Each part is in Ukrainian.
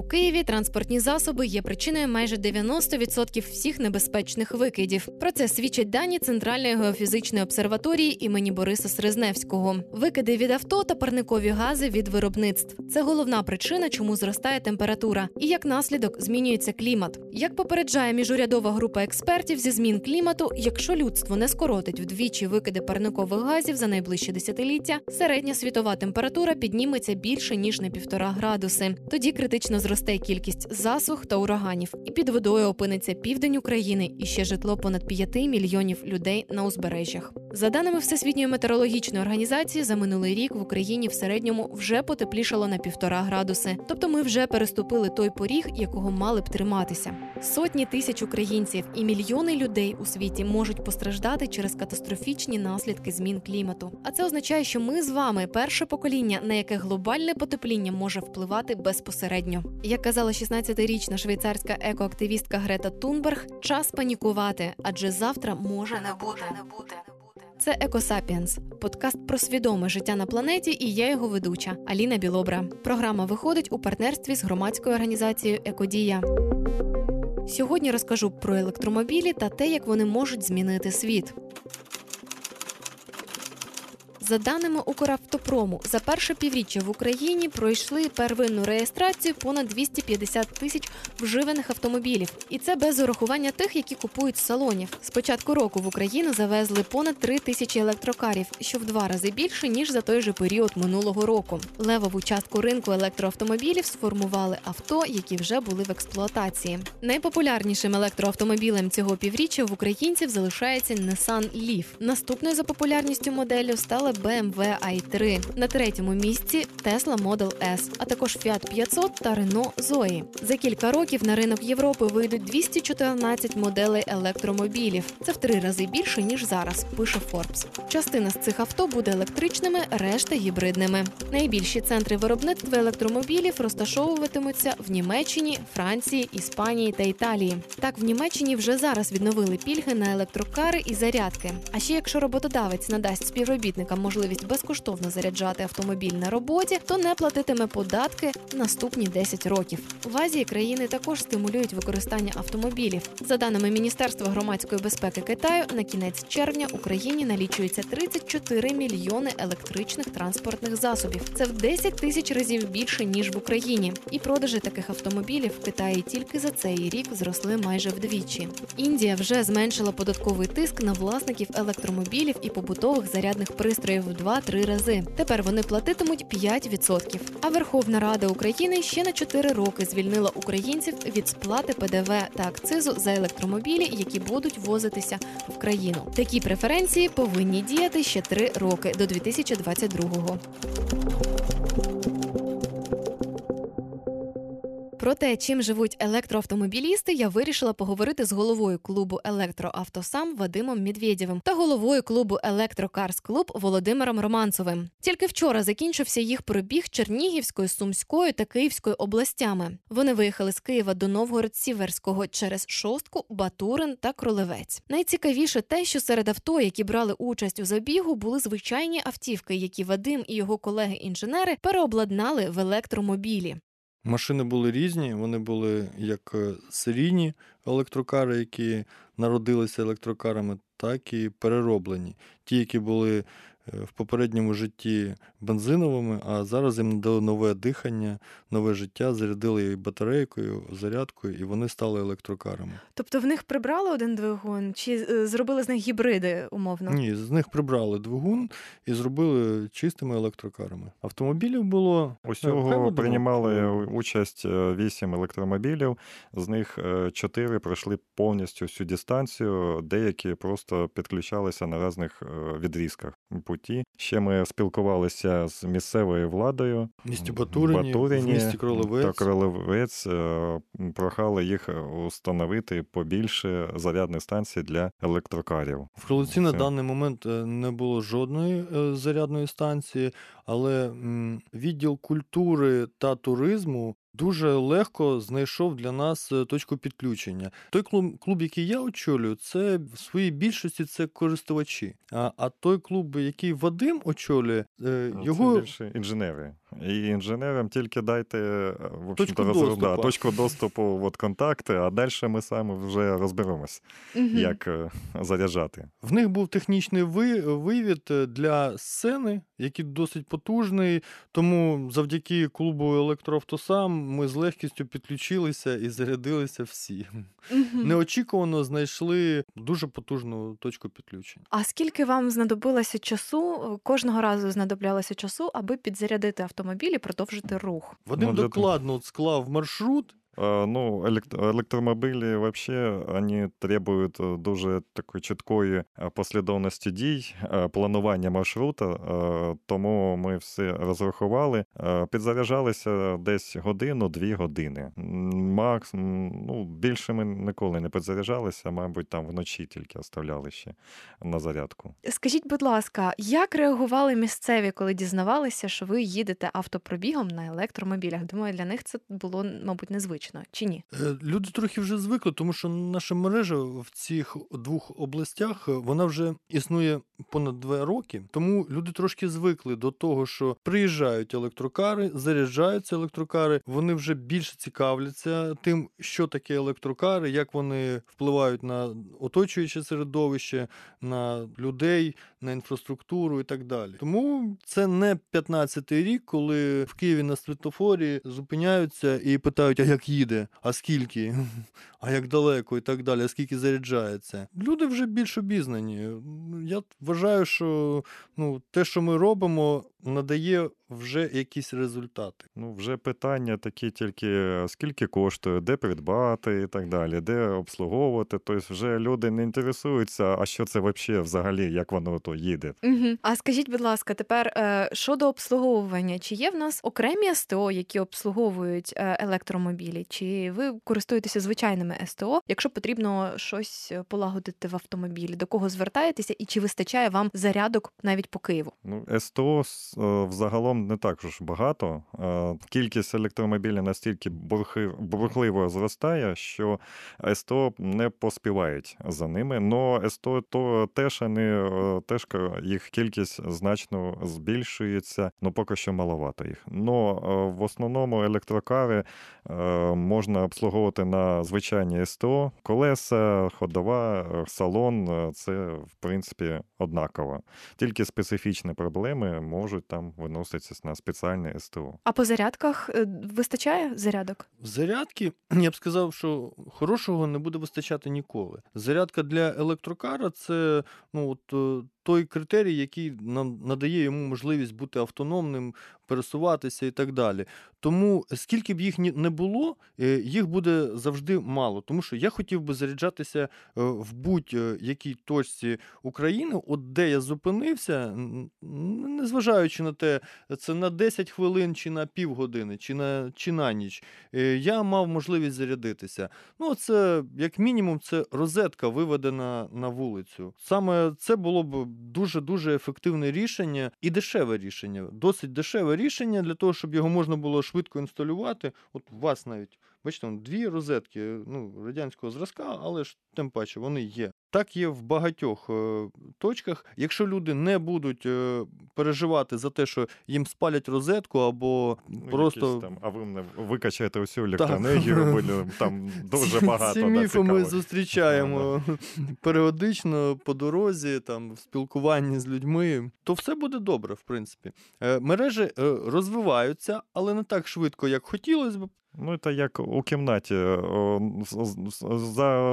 У Києві транспортні засоби є причиною майже 90% всіх небезпечних викидів. Про це свідчать дані Центральної геофізичної обсерваторії імені Бориса Срезневського. Викиди від авто та парникові гази від виробництв. Це головна причина, чому зростає температура, і як наслідок змінюється клімат. Як попереджає міжурядова група експертів зі змін клімату, якщо людство не скоротить вдвічі викиди парникових газів за найближче десятиліття, середня світова температура підніметься більше ніж на півтора градуси. Тоді критично зросте кількість засух та ураганів, і під водою опиниться південь України і ще житло понад 5 мільйонів людей на узбережжях. За даними Всесвітньої метеорологічної організації, за минулий рік в Україні в середньому вже потеплішало на півтора градуси. Тобто ми вже переступили той поріг, якого мали б триматися. Сотні тисяч українців і мільйони людей у світі можуть постраждати через катастрофічні наслідки змін клімату. А це означає, що ми з вами перше покоління, на яке глобальне потепління може впливати безпосередньо. Як казала 16-річна швейцарська екоактивістка Грета Тунберг, час панікувати, адже завтра може не бути. Це Екосапіенс, подкаст про свідоме життя на планеті, і я його ведуча Аліна Білобра. Програма виходить у партнерстві з громадською організацією Екодія. Сьогодні розкажу про електромобілі та те, як вони можуть змінити світ. За даними Укравтопрому, за перше півріччя в Україні пройшли первинну реєстрацію понад 250 тисяч вживаних автомобілів, і це без урахування тих, які купують салонів. З початку року в Україну завезли понад 3 тисячі електрокарів, що в два рази більше ніж за той же період минулого року. Левову частку ринку електроавтомобілів сформували авто, які вже були в експлуатації. Найпопулярнішим електроавтомобілем цього півріччя в українців залишається Nissan Leaf. Наступною за популярністю моделлю стала BMW i3. На третьому місці Tesla Model S, а також Fiat 500 та Renault Zoe. За кілька років на ринок Європи вийдуть 214 моделей електромобілів. Це в три рази більше ніж зараз. Пише Forbes. Частина з цих авто буде електричними, решта гібридними. Найбільші центри виробництва електромобілів розташовуватимуться в Німеччині, Франції, Іспанії та Італії. Так, в Німеччині вже зараз відновили пільги на електрокари і зарядки. А ще якщо роботодавець надасть співробітникам можливість безкоштовно заряджати автомобіль на роботі, то не платитиме податки наступні 10 років. В Азії країни також стимулюють використання автомобілів. За даними Міністерства громадської безпеки Китаю, на кінець червня Україні налічується 34 мільйони електричних транспортних засобів. Це в 10 тисяч разів більше ніж в Україні. І продажі таких автомобілів в Китаї тільки за цей рік зросли майже вдвічі. Індія вже зменшила податковий тиск на власників електромобілів і побутових зарядних пристроїв в 2-3 рази. Тепер вони платитимуть 5%. А Верховна Рада України ще на 4 роки звільнила українців від сплати ПДВ та акцизу за електромобілі, які будуть возитися в країну. Такі преференції повинні діяти ще 3 роки до 2022-го. Про те, чим живуть електроавтомобілісти, я вирішила поговорити з головою клубу Електроавтосам Вадимом Медведєвим та головою клубу Електрокарс Клуб Володимиром Романцовим. Тільки вчора закінчився їх пробіг Чернігівською, Сумською та Київською областями. Вони виїхали з Києва до Новгород-Сіверського через Шостку, Батурин та Кролевець. Найцікавіше те, що серед авто, які брали участь у забігу, були звичайні автівки, які Вадим і його колеги-інженери переобладнали в електромобілі. Машини були різні, вони були як е, серійні електрокари, які народилися електрокарами, так і перероблені. Ті, які були в попередньому житті бензиновими, а зараз їм надали нове дихання, нове життя, зарядили її батарейкою, зарядкою, і вони стали електрокарами. Тобто в них прибрали один двигун, чи е, зробили з них гібриди умовно? Ні, з них прибрали двигун і зробили чистими електрокарами. Автомобілів було усього приймали участь е, вісім електромобілів, з них е, чотири пройшли повністю всю дистанцію, деякі просто підключалися на різних відрізках путі. Ще ми спілкувалися з місцевою владою в місті Батурині, Батурині в місті Кролевець. та Кролевець е, прохали їх установити побільше зарядних станцій для електрокарів. В Кролиці на даний момент е, не було жодної е, зарядної станції, але відділ культури та туризму дуже легко знайшов для нас е, точку підключення. Той клуб, клуб, який я очолюю, це в своїй більшості це користувачі. А а той клуб, який Вадим очолює, е, ну, його це більше інженери. І інженерам тільки дайте е, в Точку общем-то, роз- доступу. Да, точку доступу, от контакти, а далі ми самі вже розберемось, Мгм. як е, заряджати. В них був технічний вивід е, для сцени, який досить потужний. Тому завдяки клубу електроавтосам ми з легкістю підключилися і зарядилися всі. Мгм. Неочікувано знайшли дуже потужну точку підключення. А скільки вам знадобилося часу? Кожного разу знадоблялося часу, аби підзарядити автомобіль і продовжити рух. Вадим Ну, докладно от склав маршрут. Е, Ну, елект- електромобілі вообще вони требують е, дуже такої чіткої е, послідовності дій, планування маршрута. Тому ми все розрахували. Підзаряджалися десь годину-дві години. Макс, ну, більше ми ніколи не підзаряджалися, мабуть, там вночі тільки оставляли ще на зарядку. Скажіть, будь ласка, як реагували місцеві, коли дізнавалися, що ви їдете автопробігом на електромобілях? Думаю, для них це було, мабуть, незвично, чи ні? Е, Люди трохи вже звикли, тому що наша мережа в цих двох областях е, вона вже існує понад два роки. Тому люди трошки звикли до того, що приїжджають електрокари, заряджаються електрокари. Вони вже більше цікавляться тим, що таке електрокари, як вони впливають на оточуюче середовище, на людей, на інфраструктуру і так далі. Тому це не 15-й рік, коли в Києві на світлофорі зупиняються і питають, а як їде, а скільки, а як далеко, і так далі, а скільки заряджається. Люди вже більш обізнані. Я вважаю, що ну, те, що ми робимо, надає вже якісь результати. Ну, вже питання такі тільки е, скільки коштує, де придбати і так далі, де обслуговувати. Тобто вже люди не інтересуються, а що це взагалі, взагалі, як воно то їде. Угу. А скажіть, будь ласка, тепер е, щодо обслуговування, чи є в нас окремі СТО, які обслуговують е, електромобілі, чи ви користуєтеся звичайними СТО, якщо потрібно щось полагодити в автомобілі? До кого звертаєтеся, і чи вистачає вам зарядок навіть по Києву? Ну, СТО с- не так ж багато. Е, Кількість електромобілів настільки бурхливо зростає, що СТО не поспівають за ними. Но СТО то теж вони, е, теж їх кількість значно збільшується, ну поки що маловато їх. Но е, в основному електрокари е, можна обслуговувати на звичайні СТО, колеса, ходова, салон це в принципі однаково. Тільки специфічні проблеми можуть там виноситися на спеціальне СТО. А по зарядках е, вистачає зарядок? Зарядки, я б сказав, що хорошого не буде вистачати ніколи. Зарядка для електрокара це ну, от, е, той критерій, який нам надає йому можливість бути автономним, пересуватися і так далі. Тому скільки б їх не було, е, їх буде завжди мало. Тому що я хотів би заряджатися е, в будь-якій точці України, от де я зупинився, незважаючи на те, це на 10 хвилин чи на півгодини, чи на, чи на ніч, е, я мав можливість зарядитися. Ну, це як мінімум, це розетка виведена на вулицю. Саме це було б дуже дуже ефективне рішення і дешеве рішення. Досить дешеве рішення для того, щоб його можна було швидко інсталювати. От у вас навіть. Бачите, дві розетки ну, радянського зразка, але ж тим паче вони є. Так є в багатьох е, точках. Якщо люди не будуть е, переживати за те, що їм спалять розетку, або Ну, просто якісь там, а ви мене викачаєте всю електроенергію, там дуже багато. Ці міфи ми зустрічаємо періодично по дорозі, там в спілкуванні з людьми. То все буде добре, в принципі. Е, Мережі е, розвиваються, але не так швидко, як хотілося б. Ну, це як у кімнаті.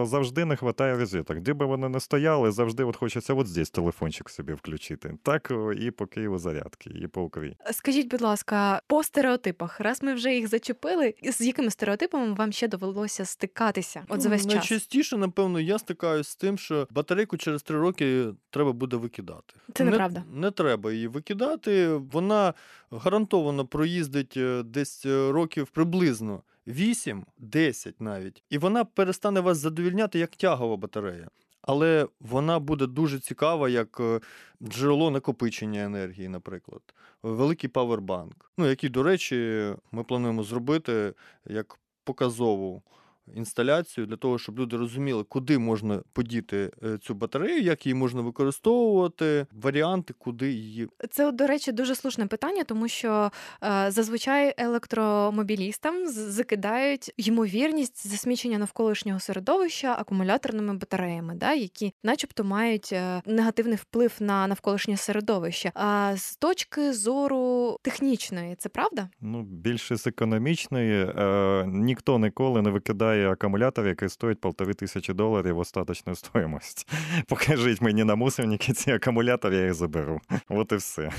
Завжди не вистачає розеток. Де би вони не стояли, завжди от хочеться от здесь телефончик собі включити. Так і по Києву зарядки, і по Україні. Скажіть, будь ласка, по стереотипах, раз ми вже їх зачепили, з якими стереотипами вам ще довелося стикатися? От за Ну, весь час? Найчастіше, напевно, я стикаюся з тим, що батарейку через три роки треба буде викидати. Це не, неправда. Не треба її викидати. Вона гарантовано проїздить е, десь е, років приблизно 8-10 навіть. І вона перестане вас задовільняти як тягова батарея. Але вона буде дуже цікава як е, джерело накопичення енергії, наприклад. Великий павербанк. Ну, який, до речі, ми плануємо зробити як показову інсталяцію для того, щоб люди розуміли, куди можна подіти е, цю батарею, як її можна використовувати, варіанти, куди її. Це, до речі, дуже слушне питання, тому що е, зазвичай електромобілістам закидають ймовірність засмічення навколишнього середовища акумуляторними батареями, да, які, начебто, мають е, негативний вплив на навколишнє середовище. А з точки зору технічної, це правда? Ну, більше з економічної, е, ніхто ніколи не викидає акумулятор, який стоїть полтори тисячі доларів остаточну стоїмость. Покажіть мені на мусорники ці акумулятори, я їх заберу. От і все.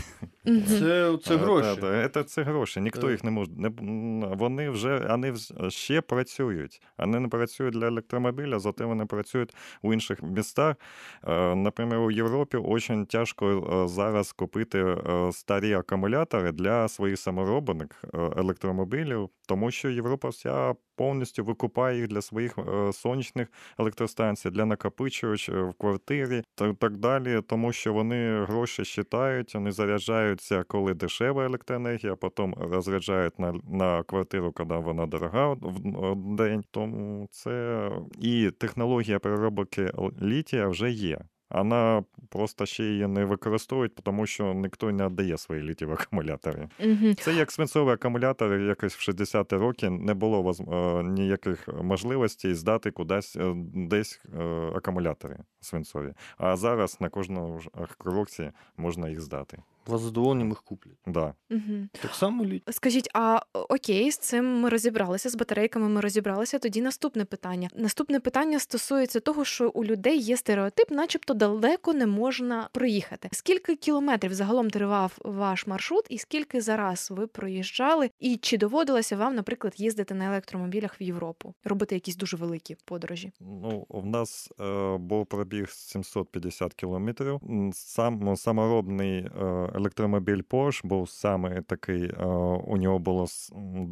Це, це Е, гроші. та, Це, це гроші. Ніхто Е. їх не може. Не, вони вже вони ще працюють. Вони не працюють для електромобіля, зате вони працюють у інших містах. Е, Наприклад, у Європі дуже тяжко зараз купити старі акумулятори для своїх саморобних електромобілів, тому що Європа вся повністю викупає їх для своїх е, сонячних електростанцій, для накопичувачів в квартирі та так далі, тому що вони гроші считають, вони заряджаються, коли дешева електроенергія, а потім розряджають на, на квартиру, коли вона дорога в день. Тому це і технологія переробки літія вже є. Вона просто ще її не використовують, тому що ніхто не віддає свої літієві акумулятори. Угу. Це як свинцовий акумулятор, якось в 60-ті роки не було воз- е, ніяких можливостей здати кудись е, десь е, акумулятори свинцові. А зараз на кожному кроці можна їх здати. Вас задоволенням їх куплять. Да. Мгм. Так само літ. Скажіть, а окей, з цим ми розібралися, з батарейками ми розібралися. Тоді наступне питання. Наступне питання стосується того, що у людей є стереотип, начебто далеко не можна проїхати. Скільки кілометрів загалом тривав ваш маршрут, і скільки зараз ви проїжджали? І чи доводилося вам, наприклад, їздити на електромобілях в Європу, робити якісь дуже великі подорожі? Ну, в нас е, був пробіг 750 кілометрів. Сам саморобний е, електромобіль Porsche був саме такий. Е, у нього було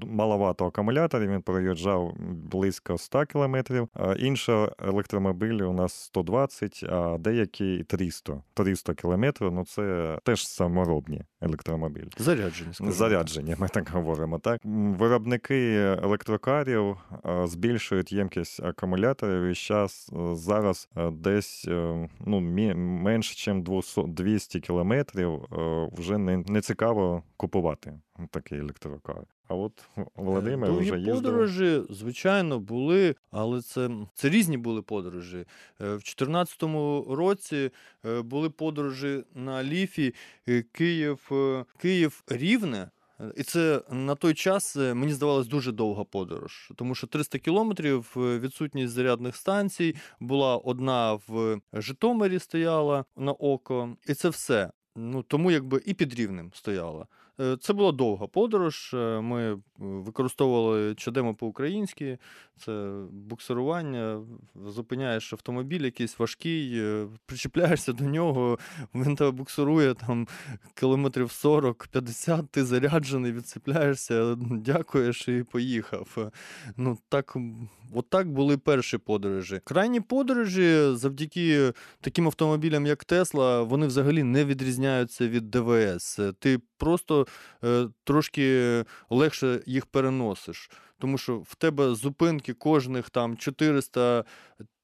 маловато акумуляторів. Він проїжджав близько 100 кілометрів. Інші електромобілі у нас 120, а деякі 300. 300 кілометрів. Ну це теж саморобні електромобілі. Заряджені. скажімо. Заряджені, ми так говоримо. Так виробники електрокарів е, збільшують ємкість акумуляторів, і зараз зараз е, десь е, ну менше, ніж 200 кілометрів е, вже не, не цікаво купувати такий електрокар. А от Володимир Довгі вже їздив. подорожі, звичайно, були, але це, це різні були подорожі. Е, В 2014 році е, були подорожі на ліфі е, Київ, е, Київ Рівне. Е, І це на той час е, мені здавалось дуже довга подорож, тому що 300 кілометрів е, відсутність зарядних станцій була одна в Житомирі, стояла на око, і це все. Ну тому якби і під рівнем стояла. Е, Це була довга подорож. е, Ми використовували чадемо по-українськи, це буксирування, зупиняєш автомобіль якийсь важкий, е, причіпляєшся до нього, він тебе буксирує там кілометрів 40-50, ти заряджений, відцепляєшся, дякуєш і поїхав. Ну так, м, отак були перші подорожі. Крайні подорожі завдяки таким автомобілям, як Тесла, вони взагалі не відрізняються від ДВС. Ти просто е, трошки легше їх переносиш. Тому що в тебе зупинки кожних там 400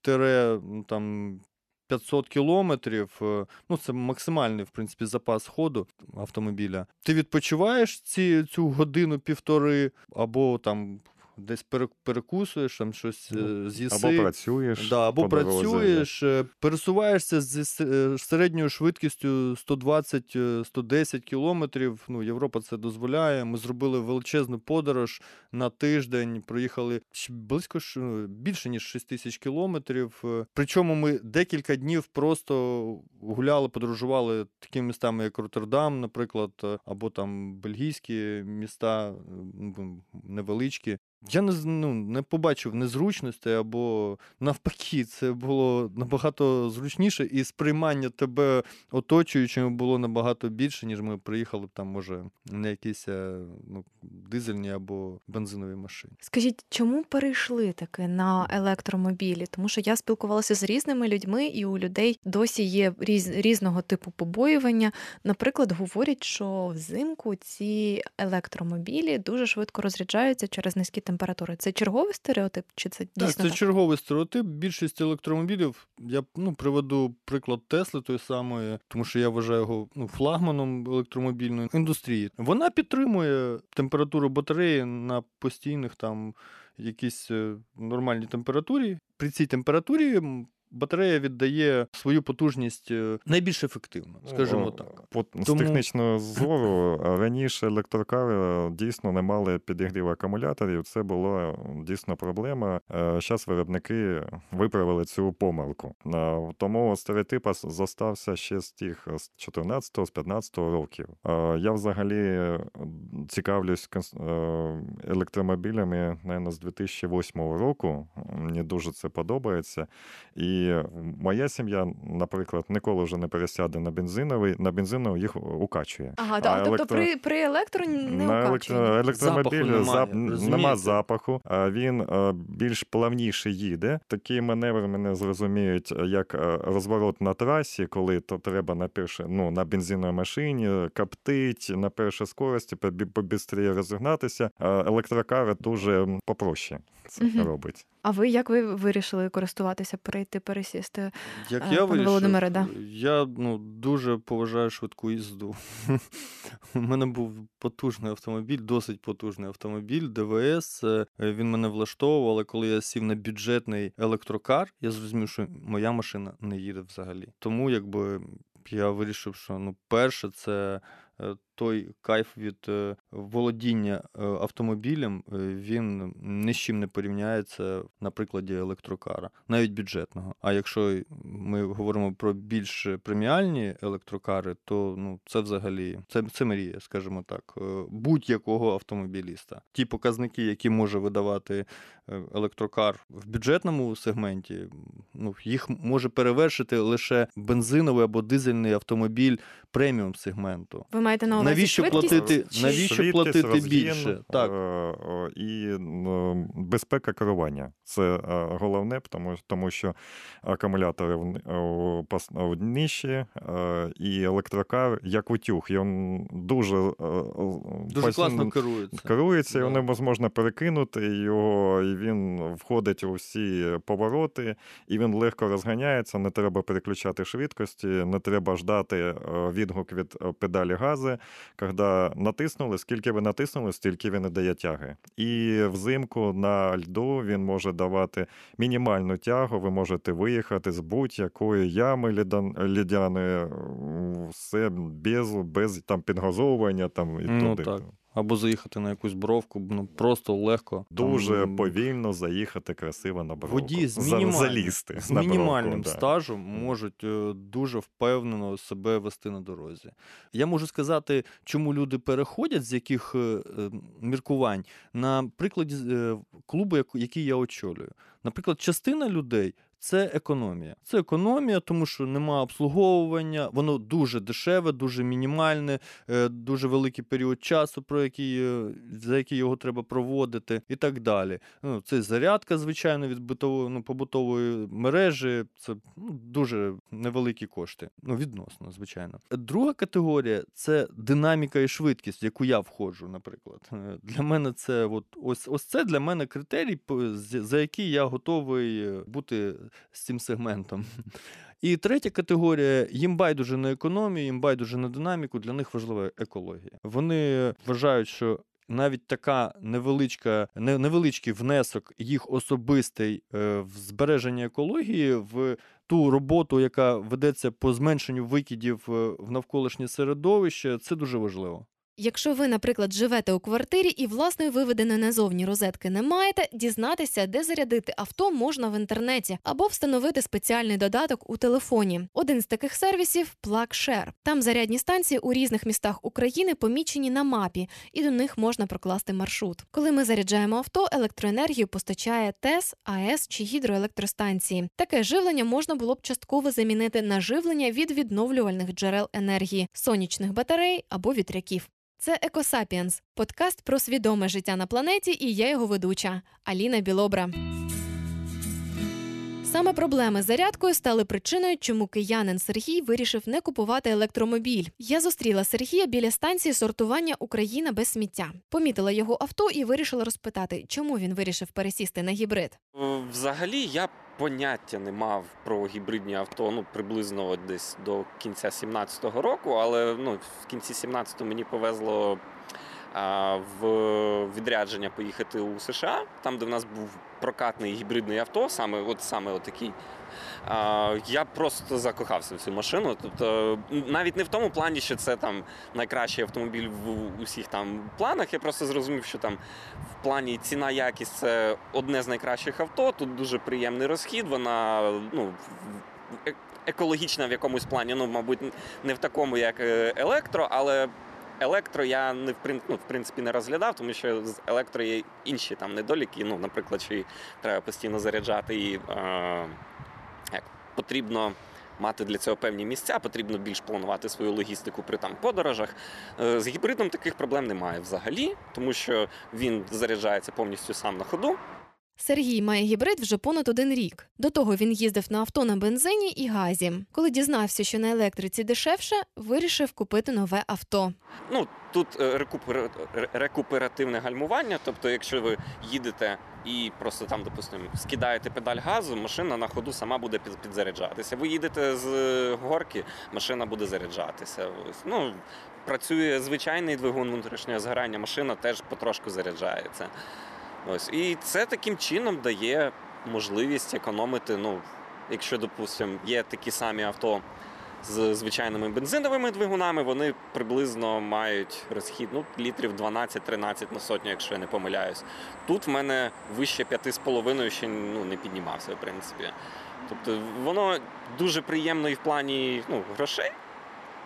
ну, там 500 кілометрів. е, Ну, це максимальний, в принципі, запас ходу автомобіля. Ти відпочиваєш ці, цю годину-півтори, або там десь пере- перекусуєш, там щось е, з'їси. Або працюєш. Да, або працюєш, е, пересуваєшся зі с- е, середньою швидкістю 120-110 кілометрів. Ну, Європа це дозволяє. Ми зробили величезну подорож на тиждень, проїхали близько ну, більше ніж 6 тисяч кілометрів. Причому ми декілька днів просто гуляли, подорожували такими містами, як Роттердам, наприклад, або там бельгійські міста невеличкі. Я не, ну, не побачив незручностей або навпаки, це було набагато зручніше, і сприймання тебе оточуючими було набагато більше, ніж ми приїхали б там, може, на якісь е, ну, дизельні або бензинові машині. Скажіть, чому перейшли таки на електромобілі? Тому що я спілкувалася з різними людьми, і у людей досі є різ, різного типу побоювання. Наприклад, говорять, що взимку ці електромобілі дуже швидко розряджаються через низькі температури. Це черговий стереотип, чи це Так, дійсно це так? черговий стереотип. Більшість електромобілів, я ну, приведу приклад Тесли той самої, тому що я вважаю його ну, флагманом електромобільної індустрії. Вона підтримує температуру батареї на постійних там якійсь е, нормальній температурі. При цій температурі батарея віддає свою потужність е, найбільш ефективно, скажімо Ну, так. По, З Тому- технічного зору раніше електрокари е, дійсно не мали підігрів акумуляторів. Це була е, дійсно проблема. Зараз виробники виправили цю помилку. Тому стереотип зостався ще з тих з 14 з 15 років. Я взагалі цікавлюсь електромобілями, навіть, з 2008 року. Мені дуже це подобається. І моя сім'я, наприклад, ніколи вже не пересяде на бензиновий, на бензиновий їх укачує. Ага, та, А тобто електро- при, при електро не на укачує. електро... електромобіль Запаху немає, зап- розумієте? нема запаху, а він е, більш плавніше їде. Такий маневр мене зрозуміють, е, як е, розворот на трасі, коли то треба на перше, ну на бензиновій машині коптить на першій скорості, побі- побістріє розігнатися. А електрокар дуже попроще це робить. А ви як ви вирішили користуватися, перейти, пересісти? Як Е, я вирішив, Володимире, да. я ну, дуже поважаю швидку їзду. У мене був потужний автомобіль, досить потужний автомобіль, ДВС. е, Він мене влаштовував, але коли я сів на бюджетний електрокар, я зрозумів, що моя машина не їде взагалі. Тому якби я вирішив, що ну, перше, це е, той кайф від е, володіння е, автомобілем, е, він ні з чим не порівняється на прикладі електрокара, навіть бюджетного. А якщо ми говоримо про більш преміальні електрокари, то ну це взагалі це, це мрія, скажімо так, будь-якого автомобіліста. Ті показники, які може видавати електрокар в бюджетному сегменті, ну їх може перевершити лише бензиновий або дизельний автомобіль преміум сегменту. Ви маєте на увазі Навіщо швидкість? платити- чи- навіщо Швидкість, платити розгін, більше? Так. е, і безпека керування. Це е, головне, тому, тому що акумулятори в, в ніші, е, і електрокар як утюг. Він дуже, е, Дуже пос- класно керується. керується, Да. його можна перекинути його, і він входить у всі повороти, і він легко розганяється. Не треба переключати швидкості, не треба ждати е, відгук від е, педалі газу. Коли натиснули, скільки ви натиснули, стільки він і дає тяги. І взимку на льду він може давати мінімальну тягу. Ви можете виїхати з будь-якої ями лідяної, все без, без там підгазовування. Там, і Ну, туди. так. Або заїхати на якусь бровку, ну просто легко. Дуже Там, повільно заїхати красиво на бровку. Водії з, мінімальним, залізти з на бровку, мінімальним да. стажем можуть е, дуже впевнено себе вести на дорозі. Я можу сказати, чому люди переходять, з яких е, е, міркувань, на прикладі клубу, який я очолюю. Наприклад, частина людей. Це економія. Це економія, тому що нема обслуговування, воно дуже дешеве, дуже мінімальне, е, дуже великий період часу, про який, е, за який його треба проводити, і так далі. Ну, це зарядка, звичайно, від битової, ну, побутової мережі. Це ну, дуже невеликі кошти. Ну, відносно, звичайно. Друга категорія це динаміка і швидкість, в яку я входжу, наприклад. Е, Для мене це от, ось, ось це для мене критерій, за який я готовий бути з цим сегментом. І третя категорія їм байдуже на економію, їм байдуже на динаміку, для них важлива екологія. Вони вважають, що навіть така невеличка, невеличкий внесок їх особистий е, в збереження екології, в ту роботу, яка ведеться по зменшенню викидів е, в навколишнє середовище, це дуже важливо. Якщо ви, наприклад, живете у квартирі і власної виведеної назовні розетки не маєте, дізнатися, де зарядити авто можна в інтернеті або встановити спеціальний додаток у телефоні. Один з таких сервісів PlugShare. Там зарядні станції у різних містах України помічені на мапі, і до них можна прокласти маршрут. Коли ми заряджаємо авто, електроенергію постачає ТЕС, АЕС чи гідроелектростанції. Таке живлення можна було б частково замінити на живлення від відновлювальних джерел енергії, сонячних батарей або вітряків. Це Екосапіенс, подкаст про свідоме життя на планеті, і я його ведуча Аліна Білобра. Саме проблеми з зарядкою стали причиною, чому киянин Сергій вирішив не купувати електромобіль. Я зустріла Сергія біля станції сортування Україна без сміття. Помітила його авто і вирішила розпитати, чому він вирішив пересісти на гібрид. Е, Взагалі я поняття не мав про гібридні авто ну, приблизно десь до кінця 17-го року, але ну, в кінці 17-го мені повезло а, в відрядження поїхати у США, там, де в нас був прокатний гібридний авто, саме от саме от такий. Я просто закохався в цю машину. Тобто, навіть не в тому плані, що це там найкращий автомобіль в усіх там планах. Я просто зрозумів, що там в плані ціна якість це одне з найкращих авто. Тут дуже приємний розхід. Вона ну е- екологічна в якомусь плані. Ну, мабуть, не в такому, як е, електро, але. Електро я не в ну, в принципі не розглядав, тому що з електро є інші там недоліки. Ну, наприклад, що треба постійно заряджати і як потрібно мати для цього певні місця, потрібно більш планувати свою логістику при там подорожах. Е, З гібридом таких проблем немає взагалі, тому що він заряджається повністю сам на ходу. Сергій має гібрид вже понад один рік. До того він їздив на авто на бензині і газі. Коли дізнався, що на електриці дешевше, вирішив купити нове авто. Ну тут е, рекуперативне гальмування. Тобто, якщо ви їдете і просто там, допустимо, скидаєте педаль газу, машина на ходу сама буде під- підзаряджатися. Ви їдете з е, горки, машина буде заряджатися. Ну, працює звичайний двигун внутрішнього згорання, машина теж потрошку заряджається. Ось. І це таким чином дає можливість економити. Ну, якщо, допустимо, є такі самі авто з звичайними бензиновими двигунами, вони приблизно мають розхід ну, літрів 12-13 на сотню, якщо я не помиляюсь. Тут в мене вище 5,5 ще ну, не піднімався, в принципі. Тобто воно дуже приємно і в плані ну, грошей,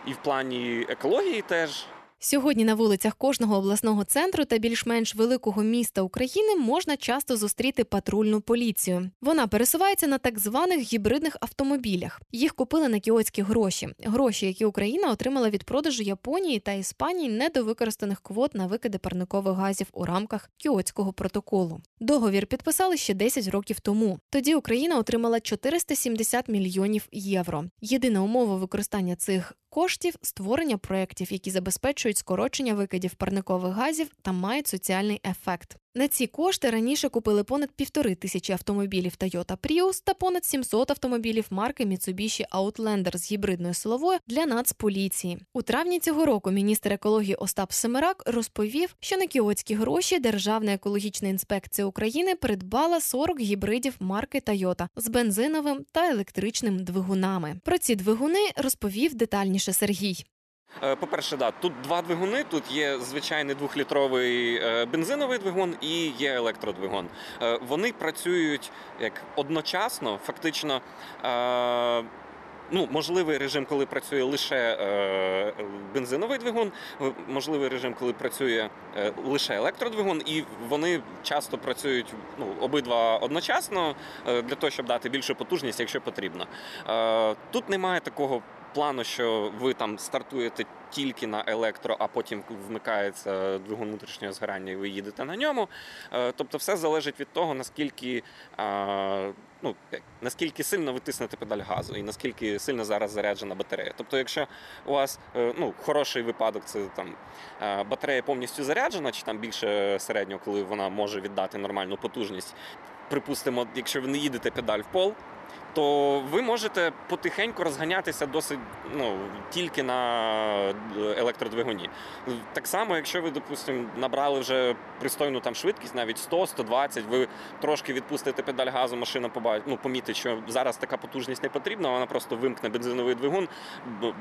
і в плані екології теж. Сьогодні на вулицях кожного обласного центру та більш-менш великого міста України можна часто зустріти патрульну поліцію. Вона пересувається на так званих гібридних автомобілях. Їх купили на кіотські гроші. Гроші, які Україна отримала від продажу Японії та Іспанії недовикористаних квот на викиди парникових газів у рамках кіотського протоколу. Договір підписали ще 10 років тому. Тоді Україна отримала 470 мільйонів євро. Єдина умова використання цих коштів створення проєктів, які забезпечують скорочення викидів парникових газів та мають соціальний ефект. На ці кошти раніше купили понад півтори тисячі автомобілів Toyota Prius та понад 700 автомобілів марки Mitsubishi Outlander з гібридною силовою для Нацполіції. У травні цього року міністр екології Остап Семерак розповів, що на кіотські гроші Державна екологічна інспекція України придбала 40 гібридів марки Toyota з бензиновим та електричним двигунами. Про ці двигуни розповів детальніше Сергій. Е, По-перше, да, тут два двигуни. Тут є звичайний двохлітровий е, бензиновий двигун і є електродвигун. Е, Вони працюють як одночасно, фактично. Ну, можливий режим, коли працює лише е, бензиновий двигун, можливий режим, коли працює е, лише електродвигун, і вони часто працюють ну, обидва одночасно е, для того, щоб дати більшу потужність, якщо потрібно. Е, тут немає такого плану, що ви там стартуєте тільки на електро, а потім вмикається двигун внутрішнього згорання, і ви їдете на ньому. Е, Тобто, все залежить від того, наскільки. е, Ну, наскільки сильно ви тиснете педаль газу і наскільки сильно зараз заряджена батарея. Тобто, якщо у вас е, ну, хороший випадок, це там батарея повністю заряджена, чи там більше середнього, коли вона може віддати нормальну потужність. Припустимо, якщо ви не їдете педаль в пол, то ви можете потихеньку розганятися досить ну, тільки на електродвигуні. Так само, якщо ви, допустимо, набрали вже пристойну там швидкість, навіть 100-120, ви трошки відпустите педаль газу, машина побачить, ну, помітить, що зараз така потужність не потрібна, вона просто вимкне бензиновий двигун,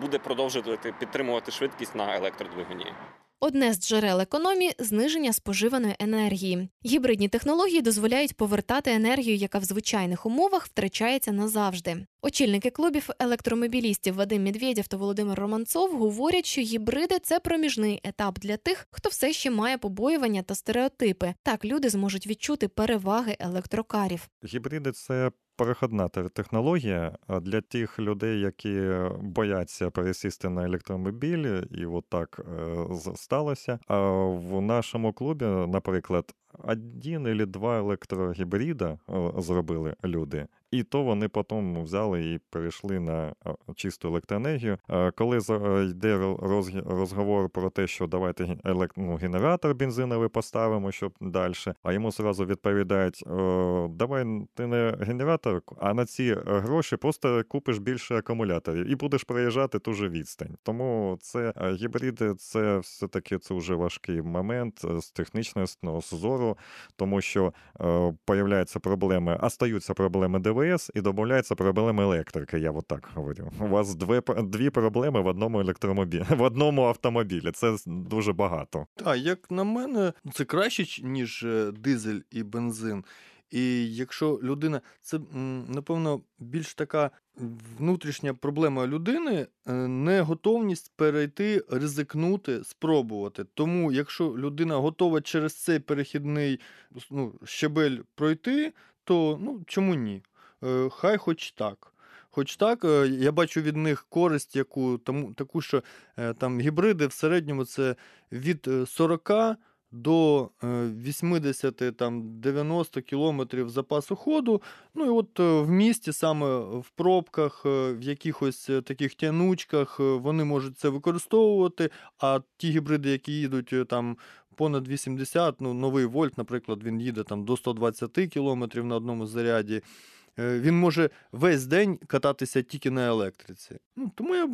буде продовжувати підтримувати швидкість на електродвигуні. Одне з джерел економії зниження споживаної енергії. Гібридні технології дозволяють повертати енергію, яка в звичайних умовах втрачається назавжди. Очільники клубів електромобілістів Вадим Медведєв та Володимир Романцов говорять, що гібриди це проміжний етап для тих, хто все ще має побоювання та стереотипи. Так люди зможуть відчути переваги електрокарів. Гібриди це переходна те- технологія для тих людей, які бояться пересісти на електромобіль, і от так е, сталося. А в нашому клубі, наприклад, один або два електрогібрида е, зробили люди. І то вони потім взяли і перейшли на чисту електроенергію. Коли йде розговор про те, що давайте ну, генератор бензиновий поставимо, щоб далі, а йому зразу відповідають: давай ти не генератор, а на ці е, гроші просто купиш більше акумуляторів і будеш проїжджати ту же відстань. Тому це е, гібриди, це все-таки це вже важкий момент е, з технічного зору, тому що появляються проблеми, остаються проблеми ДВС і додаються проблеми електрики. Я от так говорю. У вас дві, дві проблеми в одному електромобілі, в одному автомобілі. Це дуже багато. Так, як на мене, це краще, ніж е, дизель і бензин. І якщо людина, це напевно більш така внутрішня проблема людини, е, неготовність перейти, ризикнути, спробувати. Тому, якщо людина готова через цей перехідний ну, щебель пройти, то ну чому ні? Е, Хай хоч так. Хоч так, е, я бачу від них користь, яку тому, таку, що е, там гібриди в середньому це від е, 40 до е, 80 там 90 кілометрів запасу ходу. Ну і от в місті, саме в пробках, в якихось таких тянучках, вони можуть це використовувати. А ті гібриди, які їдуть там. Понад 80, ну новий вольт, наприклад, він їде там до 120 кілометрів на одному заряді. Е, Він може весь день кататися тільки на електриці. Ну, тому я,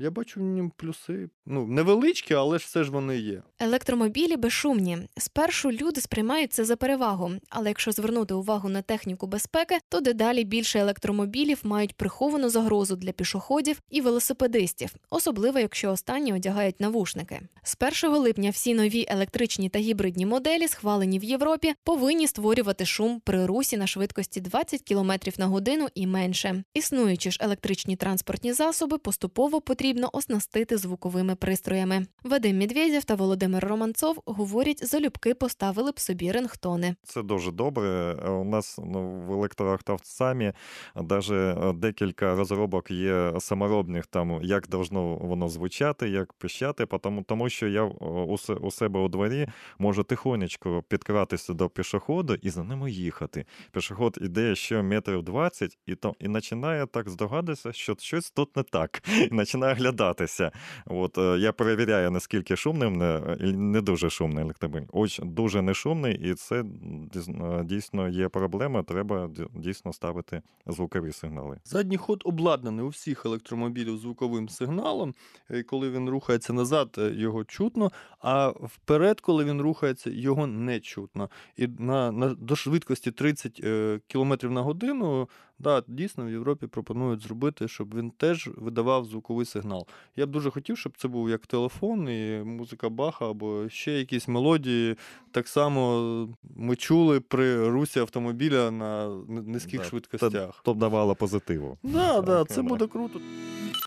я бачу в ньому плюси. Ну, невеличкі, але ж все ж вони є. Електромобілі безшумні. Спершу люди сприймають це за перевагу, але якщо звернути увагу на техніку безпеки, то дедалі більше електромобілів мають приховану загрозу для пішоходів і велосипедистів, особливо якщо останні одягають навушники. З 1 липня всі нові електричні та гібридні моделі, схвалені в Європі, повинні створювати шум при русі на швидкості 20 км на годину і менше. Існуючі ж електричні транспортні засоби поступово потрібно оснастити звуковими пристроями. Вадим Медведєв та Володимир Романцов говорять, залюбки поставили б собі рингтони. Це дуже добре. Е, У нас ну, в електроавтосамі навіть декілька розробок є саморобних, там як должно воно звучати, як пищати, тому, тому що я е, у, себе у дворі можу тихонечко підкратися до пішоходу і за ними їхати. Пішоход іде ще метрів 20 і, то, і починає так здогадатися, що щось тут не так, починає глядатися. От, е, я перевіряю, наскільки шумним, не, дуже шумний електромобіль. Оч, дуже не шумний, і це дійсно є проблема. Треба дійсно ставити звукові сигнали. Задній ход обладнаний у всіх електромобілів звуковим сигналом. Е, Коли він рухається назад, е, його чутно, а вперед, коли він рухається, його не чутно. І на, на, до швидкості 30 е, км на годину, да, дійсно в Європі пропонують зробити, щоб він теж видавав звуковий сигнал. Я б дуже хотів, щоб це був як телефон, і музика Баха або ще якісь мелодії. Так само ми чули при русі автомобіля на низьких Да, швидкостях. То б давало позитиву. Да, да, це буде круто.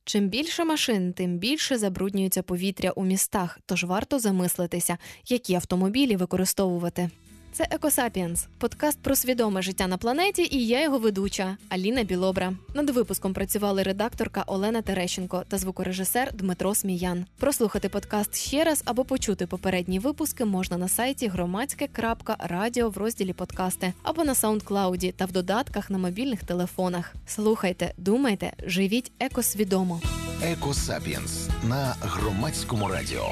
Чим більше машин, тим більше забруднюється повітря у містах, тож варто замислитися, які автомобілі використовувати. Це Екосапіенс, подкаст про свідоме життя на планеті, і я його ведуча Аліна Білобра. Над випуском працювали редакторка Олена Терещенко та звукорежисер Дмитро Сміян. Прослухати подкаст ще раз або почути попередні випуски можна на сайті громадське.радіо в розділі подкасти або на саундклауді та в додатках на мобільних телефонах. Слухайте, думайте, живіть екосвідомо. Екосапіенс на громадському радіо.